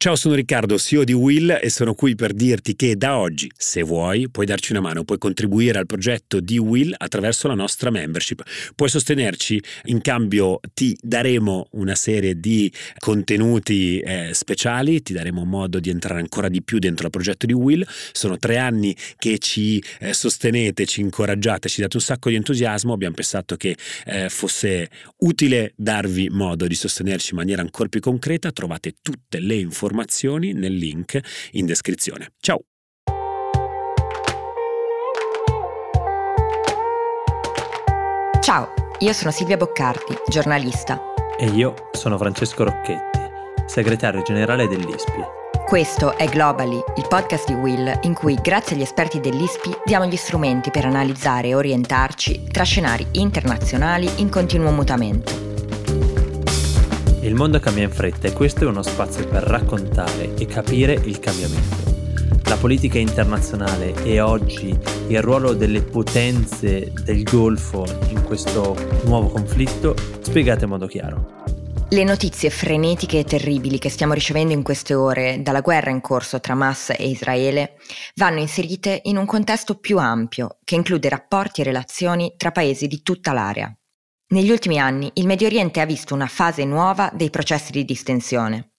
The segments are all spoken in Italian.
Ciao, sono Riccardo, CEO di Will e sono qui per dirti che da oggi, se vuoi, puoi darci una mano, puoi contribuire al progetto di Will attraverso la nostra membership. Puoi sostenerci, in cambio ti daremo una serie di contenuti eh, speciali, ti daremo modo di entrare ancora di più dentro il progetto di Will. Sono tre anni che ci eh, sostenete, ci incoraggiate, ci date un sacco di entusiasmo. Abbiamo pensato che eh, fosse utile darvi modo di sostenerci in maniera ancora più concreta. Trovate tutte le informazioni informazioni nel link in descrizione. Ciao! Ciao, io sono Silvia Boccardi, giornalista. E io sono Francesco Rocchetti, segretario generale dell'ISPI. Questo è Globally, il podcast di Will, in cui grazie agli esperti dell'ISPI diamo gli strumenti per analizzare e orientarci tra scenari internazionali in continuo mutamento. Il mondo cambia in fretta e questo è uno spazio per raccontare e capire il cambiamento. La politica internazionale e oggi il ruolo delle potenze del Golfo in questo nuovo conflitto spiegate in modo chiaro. Le notizie frenetiche e terribili che stiamo ricevendo in queste ore dalla guerra in corso tra Hamas e Israele vanno inserite in un contesto più ampio che include rapporti e relazioni tra paesi di tutta l'area. Negli ultimi anni il Medio Oriente ha visto una fase nuova dei processi di distensione.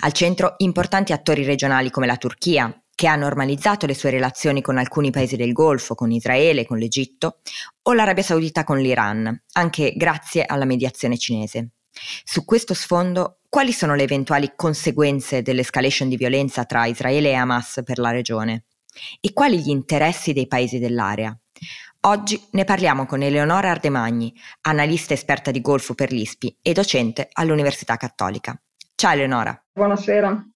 Al centro importanti attori regionali come la Turchia, che ha normalizzato le sue relazioni con alcuni paesi del Golfo, con Israele, con l'Egitto, o l'Arabia Saudita con l'Iran, anche grazie alla mediazione cinese. Su questo sfondo, quali sono le eventuali conseguenze dell'escalation di violenza tra Israele e Hamas per la regione? E quali gli interessi dei paesi dell'area? Oggi ne parliamo con Eleonora Ardemagni, analista esperta di golfo per l'ISPI e docente all'Università Cattolica. Ciao Eleonora. Buonasera.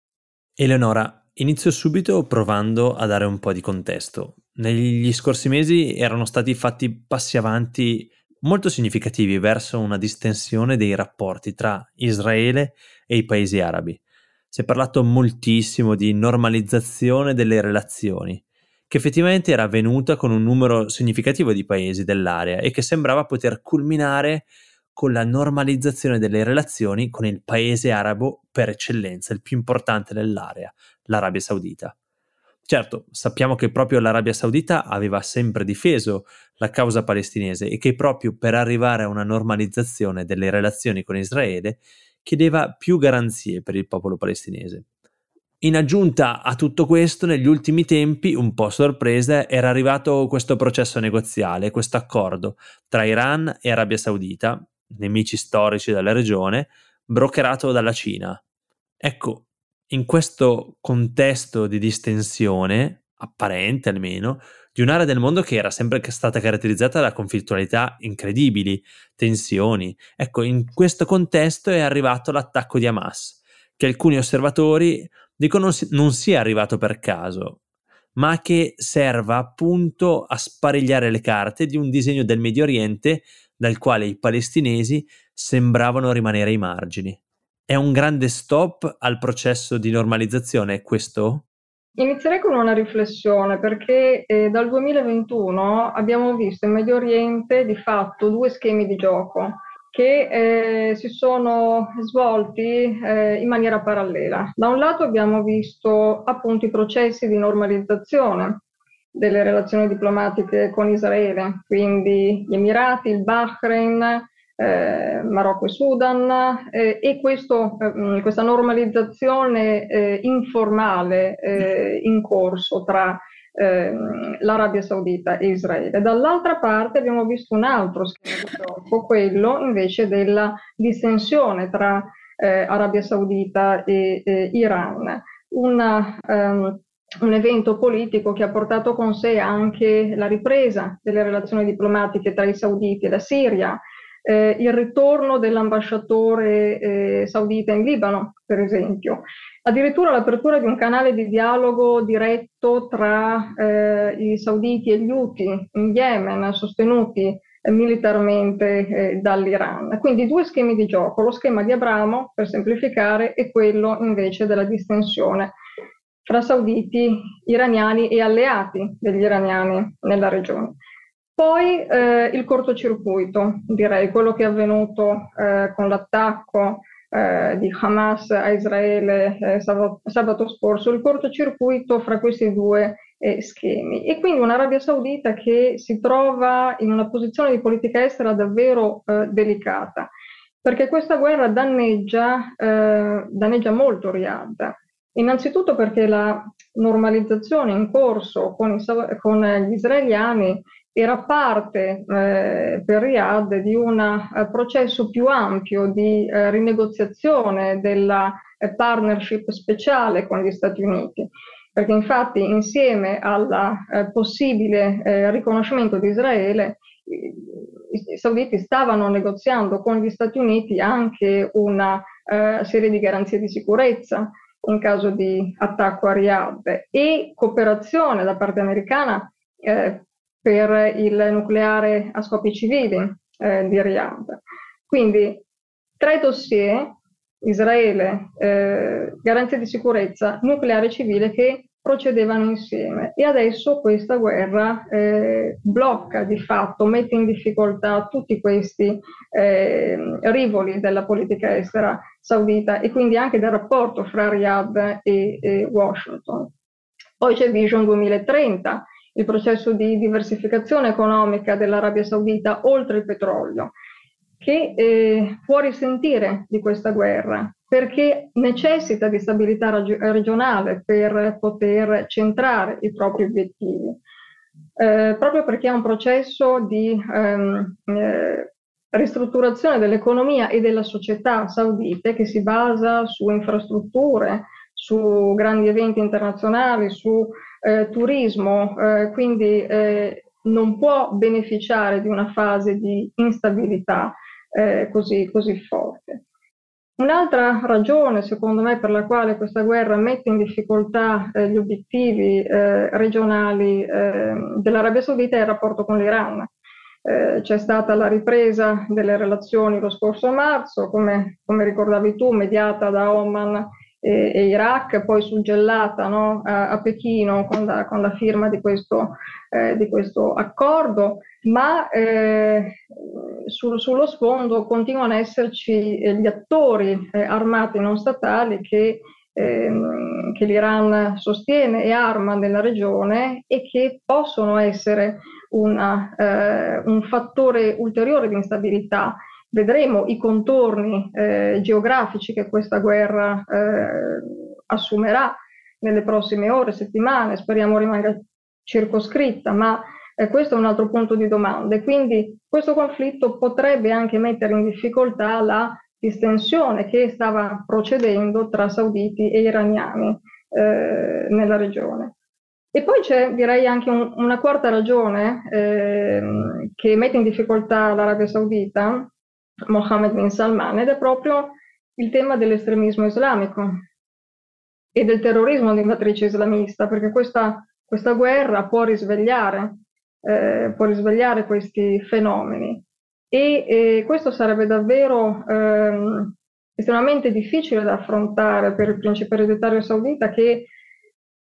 Eleonora, inizio subito provando a dare un po' di contesto. Negli scorsi mesi erano stati fatti passi avanti molto significativi verso una distensione dei rapporti tra Israele e i paesi arabi. Si è parlato moltissimo di normalizzazione delle relazioni che effettivamente era avvenuta con un numero significativo di paesi dell'area e che sembrava poter culminare con la normalizzazione delle relazioni con il paese arabo per eccellenza, il più importante dell'area, l'Arabia Saudita. Certo, sappiamo che proprio l'Arabia Saudita aveva sempre difeso la causa palestinese e che proprio per arrivare a una normalizzazione delle relazioni con Israele chiedeva più garanzie per il popolo palestinese. In aggiunta a tutto questo, negli ultimi tempi, un po' sorpresa, era arrivato questo processo negoziale, questo accordo tra Iran e Arabia Saudita, nemici storici della regione, brokerato dalla Cina. Ecco, in questo contesto di distensione, apparente almeno, di un'area del mondo che era sempre stata caratterizzata da conflittualità incredibili, tensioni. Ecco, in questo contesto è arrivato l'attacco di Hamas, che alcuni osservatori dicono non, si, non sia arrivato per caso, ma che serva appunto a sparigliare le carte di un disegno del Medio Oriente dal quale i palestinesi sembravano rimanere ai margini. È un grande stop al processo di normalizzazione questo? Inizierei con una riflessione perché eh, dal 2021 abbiamo visto in Medio Oriente di fatto due schemi di gioco che eh, si sono svolti eh, in maniera parallela. Da un lato abbiamo visto appunto i processi di normalizzazione delle relazioni diplomatiche con Israele, quindi gli Emirati, il Bahrain, eh, Marocco e Sudan, eh, e questo, eh, questa normalizzazione eh, informale in corso tra ehm, l'Arabia Saudita e Israele. Dall'altra parte abbiamo visto un altro schema quello invece della distensione tra eh, Arabia Saudita e eh, Iran. Una, um, un evento politico che ha portato con sé anche la ripresa delle relazioni diplomatiche tra i sauditi e la Siria, eh, il ritorno dell'ambasciatore eh, saudita in Libano, per esempio, addirittura l'apertura di un canale di dialogo diretto tra eh, i sauditi e gli Houthi in Yemen, sostenuti eh, militarmente eh, dall'Iran. Quindi due schemi di gioco, lo schema di Abramo, per semplificare, e quello invece della distensione fra sauditi, iraniani e alleati degli iraniani nella regione. Poi eh, il cortocircuito, direi, quello che è avvenuto eh, con l'attacco eh, di Hamas a Israele eh, sabato, sabato, scorso, il cortocircuito fra questi due eh, schemi. E quindi un'Arabia Saudita che si trova in una posizione di politica estera davvero eh, delicata, perché questa guerra danneggia, danneggia molto Riyadh. Innanzitutto perché la normalizzazione in corso con, i, con gli israeliani era parte eh, per Riyadh di un eh, processo più ampio di eh, rinegoziazione della eh, partnership speciale con gli Stati Uniti, perché infatti insieme al eh, possibile eh, riconoscimento di Israele i sauditi stavano negoziando con gli Stati Uniti anche una serie di garanzie di sicurezza in caso di attacco a Riyadh. E cooperazione da parte americana eh, per il nucleare a scopi civili eh, di Riyadh. Quindi tre dossier, Israele, eh, garanzia di sicurezza, nucleare civile che procedevano insieme e adesso questa guerra eh, blocca di fatto, mette in difficoltà tutti questi eh, rivoli della politica estera saudita e quindi anche del rapporto fra Riyadh e, e Washington. Poi c'è Vision 2030, il processo di diversificazione economica dell'Arabia Saudita oltre il petrolio, che eh, può risentire di questa guerra perché necessita di stabilità rag- regionale per poter centrare i propri obiettivi, eh, proprio perché è un processo di ehm, eh, ristrutturazione dell'economia e della società saudite che si basa su infrastrutture, su grandi eventi internazionali, su eh, turismo, eh, quindi eh, non può beneficiare di una fase di instabilità eh, così, così forte. Un'altra ragione, secondo me, per la quale questa guerra mette in difficoltà eh, gli obiettivi eh, regionali eh, dell'Arabia Saudita è il rapporto con l'Iran. Eh, c'è stata la ripresa delle relazioni lo scorso marzo, come, come ricordavi tu, mediata da Oman e, e Iraq, poi suggellata no, a, a, Pechino con la, con la firma di questo, eh, di questo, accordo, ma eh, sul, sullo sfondo continuano ad esserci eh, gli attori eh, armati non statali che, ehm, che l'Iran sostiene e arma nella regione e che possono essere una, eh, un fattore ulteriore di instabilità vedremo i contorni eh, geografici che questa guerra eh, assumerà nelle prossime ore, settimane, speriamo rimanga circoscritta, ma eh, questo è un altro punto di domanda. E quindi questo conflitto potrebbe anche mettere in difficoltà la distensione che stava procedendo tra sauditi e iraniani eh, nella regione. E poi c'è, direi, anche un, una quarta ragione eh, che mette in difficoltà l'Arabia Saudita, Mohammed bin Salman ed è proprio il tema dell'estremismo islamico e del terrorismo di matrice islamista, perché questa, questa guerra può risvegliare, eh, può risvegliare questi fenomeni. E, e questo sarebbe davvero ehm, estremamente difficile da affrontare per il principe ereditario saudita che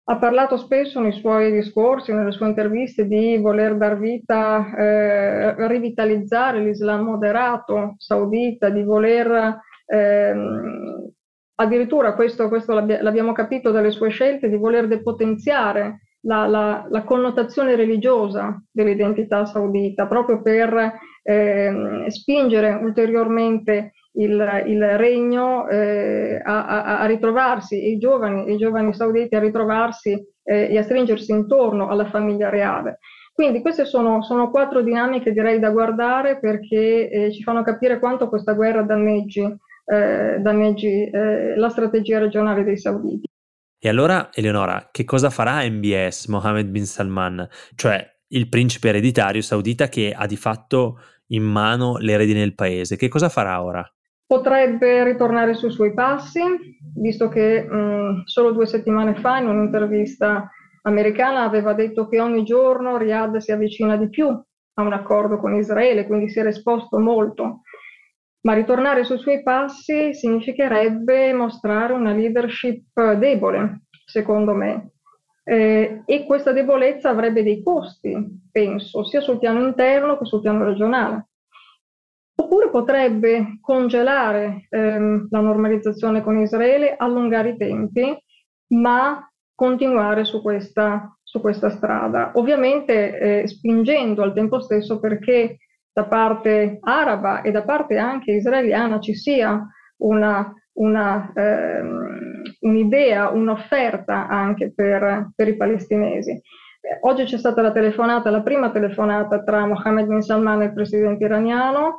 ha parlato spesso nei suoi discorsi, nelle sue interviste, di voler dar vita, eh, rivitalizzare l'Islam moderato saudita, di voler ehm, addirittura, questo, questo l'abbiamo capito dalle sue scelte, di voler depotenziare la, la, la connotazione religiosa dell'identità saudita, proprio per eh, spingere ulteriormente il, il regno eh, a, a, ritrovarsi, i giovani, i giovani sauditi a ritrovarsi eh, e a stringersi intorno alla famiglia reale. Quindi queste sono, sono quattro dinamiche direi da guardare perché eh, ci fanno capire quanto questa guerra danneggi, eh, danneggi eh, la strategia regionale dei sauditi. E allora, Eleonora, che cosa farà MBS Mohammed bin Salman, cioè il principe ereditario saudita che ha di fatto in mano le redini del paese? Che cosa farà ora? Potrebbe ritornare sui suoi passi, visto che mh, solo due settimane fa in un'intervista americana aveva detto che ogni giorno Riyadh si avvicina di più a un accordo con Israele, quindi si era esposto molto. Ma ritornare sui suoi passi significherebbe mostrare una leadership debole, secondo me. Eh, e questa debolezza avrebbe dei costi, penso, sia sul piano interno che sul piano regionale oppure potrebbe congelare ehm, la normalizzazione con Israele, allungare i tempi, ma continuare su questa, su questa strada. Ovviamente eh, spingendo al tempo stesso perché da parte araba e da parte anche israeliana ci sia una, una, ehm, un'idea, un'offerta anche per, per i palestinesi. Oggi c'è stata la telefonata, la prima telefonata tra Mohammed bin Salman e il presidente iraniano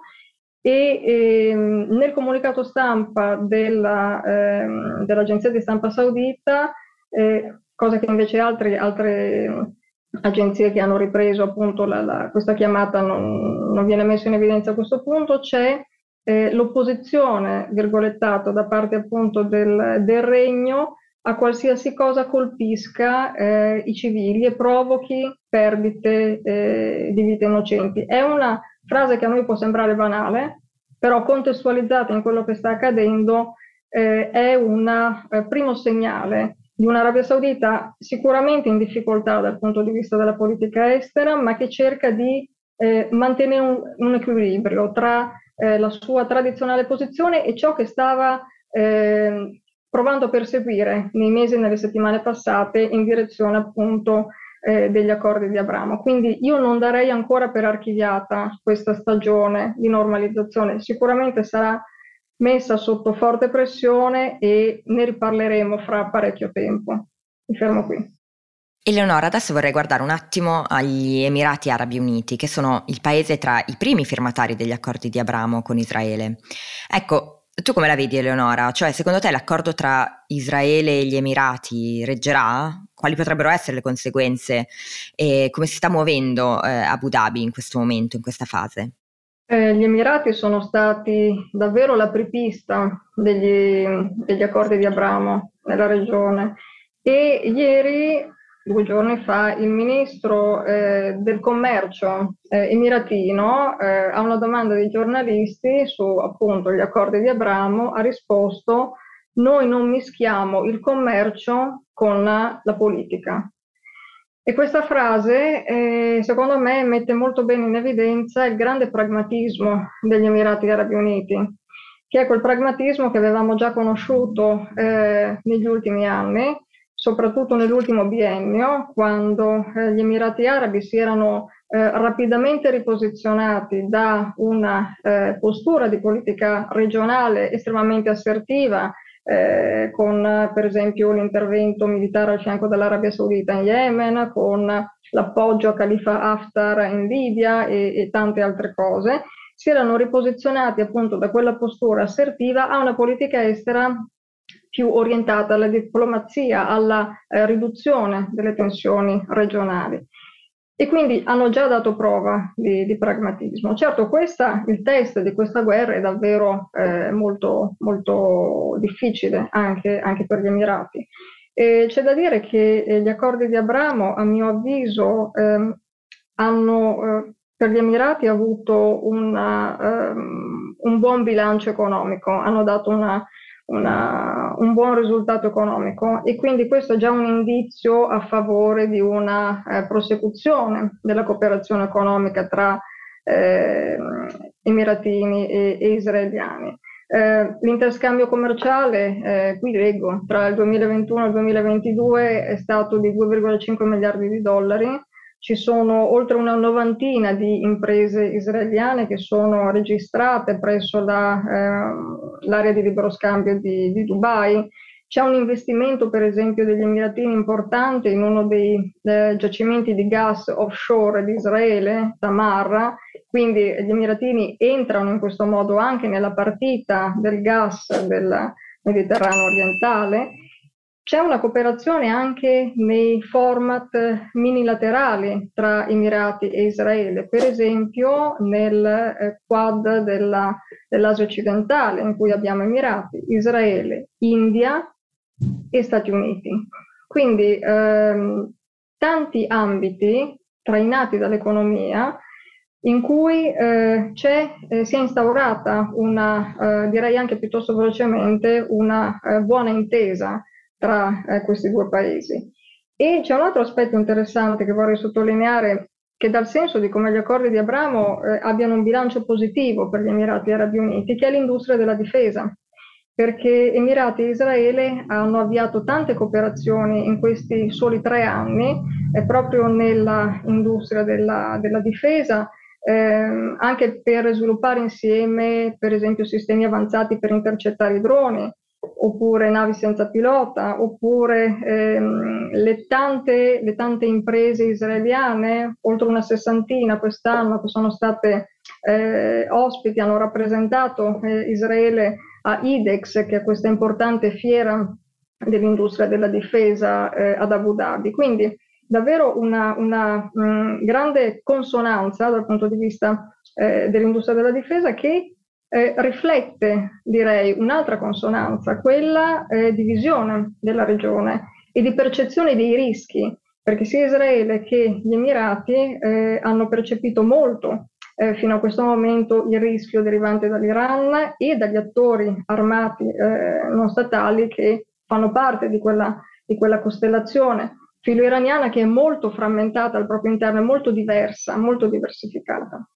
e ehm, nel comunicato stampa della, ehm, dell'agenzia di stampa saudita, eh, cosa che invece altre, altre agenzie che hanno ripreso appunto la, la, questa chiamata non, non, viene messa in evidenza a questo punto, c'è eh, l'opposizione, virgolettato, da parte appunto del, del regno a qualsiasi cosa colpisca eh, i civili e provochi perdite eh, di vite innocenti. È una frase che a noi può sembrare banale, però contestualizzata in quello che sta accadendo eh, è un eh, primo segnale di un'Arabia Saudita sicuramente in difficoltà dal punto di vista della politica estera, ma che cerca di eh, mantenere un, un, equilibrio tra eh, la sua tradizionale posizione e ciò che stava eh, provando a perseguire nei mesi e nelle settimane passate in direzione appunto eh, degli accordi di Abramo. Quindi io non darei ancora per archiviata questa stagione di normalizzazione, sicuramente sarà messa sotto forte pressione e ne riparleremo fra parecchio tempo. Mi fermo qui. Eleonora, adesso vorrei guardare un attimo agli Emirati Arabi Uniti, che sono il paese tra i primi firmatari degli accordi di Abramo con Israele. Ecco, tu come la vedi Eleonora? Cioè, secondo te l'accordo tra Israele e gli Emirati reggerà? Quali potrebbero essere le conseguenze? E come si sta muovendo eh, Abu Dhabi in questo momento, in questa fase? Eh, gli Emirati sono stati davvero l'apripista degli, degli accordi di Abramo nella regione e ieri due giorni fa il ministro eh, del commercio eh, emiratino eh, a una domanda dei giornalisti su appunto gli accordi di Abramo ha risposto noi non mischiamo il commercio con la politica. E questa frase, eh, secondo me, mette molto bene in evidenza il grande pragmatismo degli Emirati Arabi Uniti, che è quel pragmatismo che avevamo già conosciuto eh, negli ultimi anni, soprattutto nell'ultimo biennio, quando eh, gli Emirati Arabi si erano eh, rapidamente riposizionati da una eh, postura di politica regionale estremamente assertiva, eh, con per esempio l'intervento militare al fianco dell'Arabia Saudita in Yemen, con l'appoggio a Khalifa Haftar in Libia e, e tante altre cose, si erano riposizionati appunto da quella postura assertiva a una politica estera più orientata alla diplomazia, alla eh, riduzione delle tensioni regionali. E quindi hanno già dato prova di, di pragmatismo. Certo, questa, il test di questa guerra è davvero eh, molto, molto difficile anche, anche, per gli Emirati. E c'è da dire che eh, gli accordi di Abramo, a mio avviso, ehm, hanno eh, per gli Emirati avuto una, um, un buon bilancio economico, hanno dato una, una, un buon risultato economico e quindi questo è già un indizio a favore di una eh, prosecuzione della cooperazione economica tra eh, emiratini e, e israeliani. Eh, l'interscambio commerciale, eh, qui leggo, tra il 2021 e il 2022 è stato di 2,5 miliardi di dollari, ci sono oltre una novantina di imprese israeliane che sono registrate presso la, eh, l'area di libero scambio di, di, Dubai. C'è un investimento, per esempio, degli Emiratini importante in uno dei eh, giacimenti di gas offshore di Israele, Tamar, quindi gli Emiratini entrano in questo modo anche nella partita del gas del Mediterraneo orientale c'è una cooperazione anche nei format minilaterali tra Emirati e Israele, per esempio nel eh, quad della, dell'Asia occidentale, in cui abbiamo Emirati, Israele, India e Stati Uniti. Quindi ehm, tanti ambiti trainati dall'economia in cui eh, eh, si è instaurata una, eh, direi anche piuttosto velocemente, una eh, buona intesa tra eh, questi due paesi. E c'è un altro aspetto interessante che vorrei sottolineare che dal senso di come gli accordi di Abramo eh, abbiano un bilancio positivo per gli Emirati Arabi Uniti, che è l'industria della difesa, perché Emirati e Israele hanno avviato tante cooperazioni in questi soli tre anni, eh, proprio nell'industria della, della difesa, eh, anche per sviluppare insieme, per esempio, sistemi avanzati per intercettare i droni, oppure navi senza pilota, oppure ehm, le, tante, le, tante, imprese israeliane, oltre una sessantina quest'anno, che sono state eh, ospiti, hanno rappresentato eh, Israele a IDEX, che è questa importante fiera dell'industria della difesa eh, ad Abu Dhabi. Quindi davvero una, una mh, mm, grande consonanza dal punto di vista eh, dell'industria della difesa che eh, riflette, direi, un'altra consonanza, quella eh, di visione della regione e di percezione dei rischi, perché sia Israele che gli Emirati eh, hanno percepito molto eh, fino a questo momento il rischio derivante dall'Iran e dagli attori armati eh, non statali che fanno parte di quella, di quella costellazione filo-iraniana che è molto frammentata al proprio interno, è molto diversa, molto diversificata.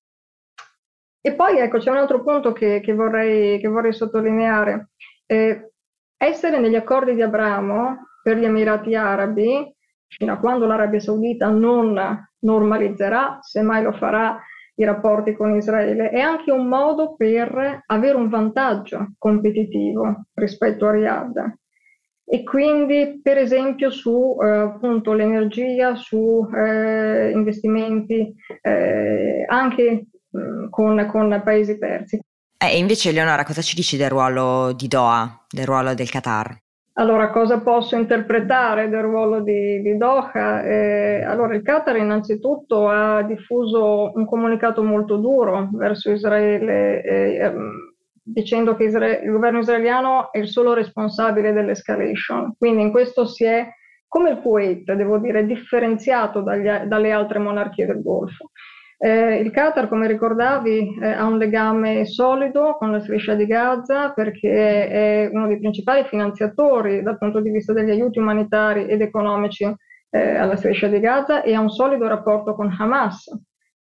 E poi ecco, c'è un altro punto che, che, vorrei, che vorrei, sottolineare. Eh, essere negli accordi di Abramo per gli Emirati Arabi, fino a quando l'Arabia Saudita non normalizzerà, se mai lo farà, i rapporti con Israele, è anche un modo per avere un vantaggio competitivo rispetto a Riyadh. E quindi, per esempio, su eh, appunto l'energia, su eh, investimenti, eh, anche con, con paesi terzi. E invece Eleonora cosa ci dici del ruolo di Doha, del ruolo del Qatar? Allora, cosa posso interpretare del ruolo di, di Doha? Eh, allora, il Qatar innanzitutto ha diffuso un comunicato molto duro verso Israele, eh, ehm, dicendo che Isra- il governo israeliano è il solo responsabile dell'escalation. Quindi in questo si è, come il Kuwait, devo dire, differenziato dagli, dalle altre monarchie del Golfo. Eh, il Qatar, come ricordavi, eh, ha un legame solido con la striscia di Gaza perché è uno dei principali finanziatori dal punto di vista degli aiuti umanitari ed economici eh, alla striscia di Gaza e ha un solido rapporto con Hamas,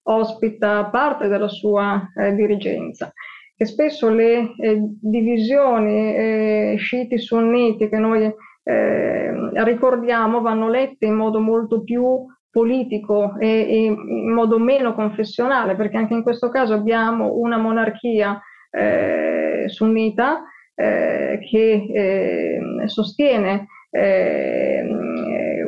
ospita parte della sua eh, dirigenza. E spesso le eh, divisioni eh, sciiti-sunniti che noi ricordiamo vanno lette in modo molto più politico e, in modo meno confessionale, perché anche in questo caso abbiamo una monarchia eh, sunnita eh, che eh, sostiene eh,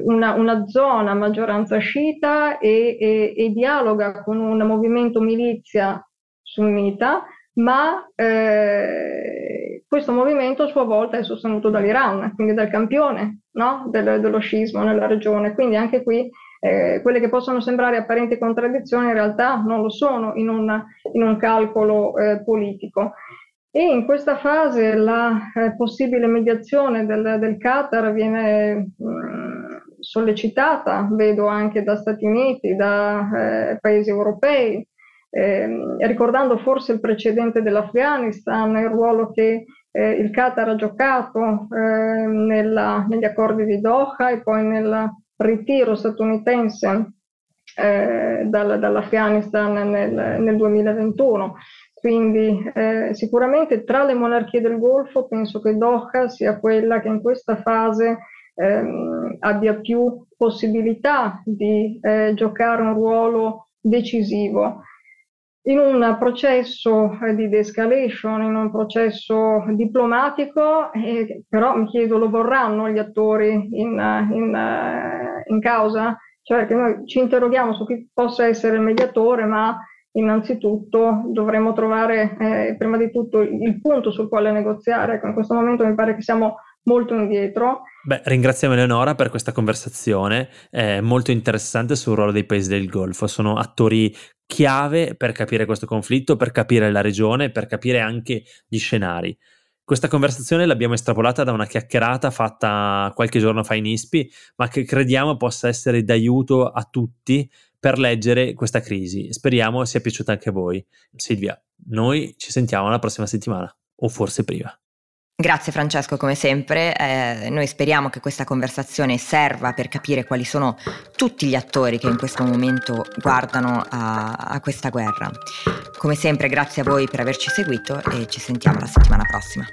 una, una, zona a maggioranza sciita e, e, e, dialoga con un movimento milizia sunnita, ma eh, questo movimento a sua volta è sostenuto dall'Iran, quindi dal campione no? Del, dello scismo nella regione. Quindi anche qui eh, quelle che possono sembrare apparenti contraddizioni in realtà non lo sono in un, in un calcolo eh, politico. E in questa fase la eh, possibile mediazione del, del Qatar viene mh, mm, sollecitata, vedo anche da Stati Uniti, da eh, paesi europei, ehm, ricordando forse il precedente dell'Afghanistan, il ruolo che eh, il Qatar ha giocato eh, nella, negli accordi di Doha e poi nella ritiro statunitense eh, dal, dall'Afghanistan nel, nel, 2021. Quindi eh, sicuramente tra le monarchie del Golfo penso che Doha sia quella che in questa fase ehm, abbia più possibilità di eh, giocare un ruolo decisivo in un processo eh, di de-escalation, in un processo diplomatico, eh, però mi chiedo lo vorranno gli attori in, in, eh, in causa? Cioè che noi ci interroghiamo su chi possa essere il mediatore, ma innanzitutto dovremmo trovare eh, prima di tutto il punto sul quale negoziare. In questo momento mi pare che siamo molto indietro. Beh, ringraziamo Eleonora per questa conversazione eh, molto interessante sul ruolo dei paesi del Golfo. Sono attori chiave per capire questo conflitto, per capire la regione, per capire anche gli scenari. Questa conversazione l'abbiamo estrapolata da una chiacchierata fatta qualche giorno fa in ISPI, ma che crediamo possa essere d'aiuto a tutti per leggere questa crisi. Speriamo sia piaciuta anche a voi. Silvia, noi ci sentiamo la prossima settimana, o forse prima. Grazie Francesco, come sempre. Eh, noi speriamo che questa conversazione serva per capire quali sono tutti gli attori che in questo momento guardano a, a questa guerra. Come sempre, grazie a voi per averci seguito e ci sentiamo la settimana prossima.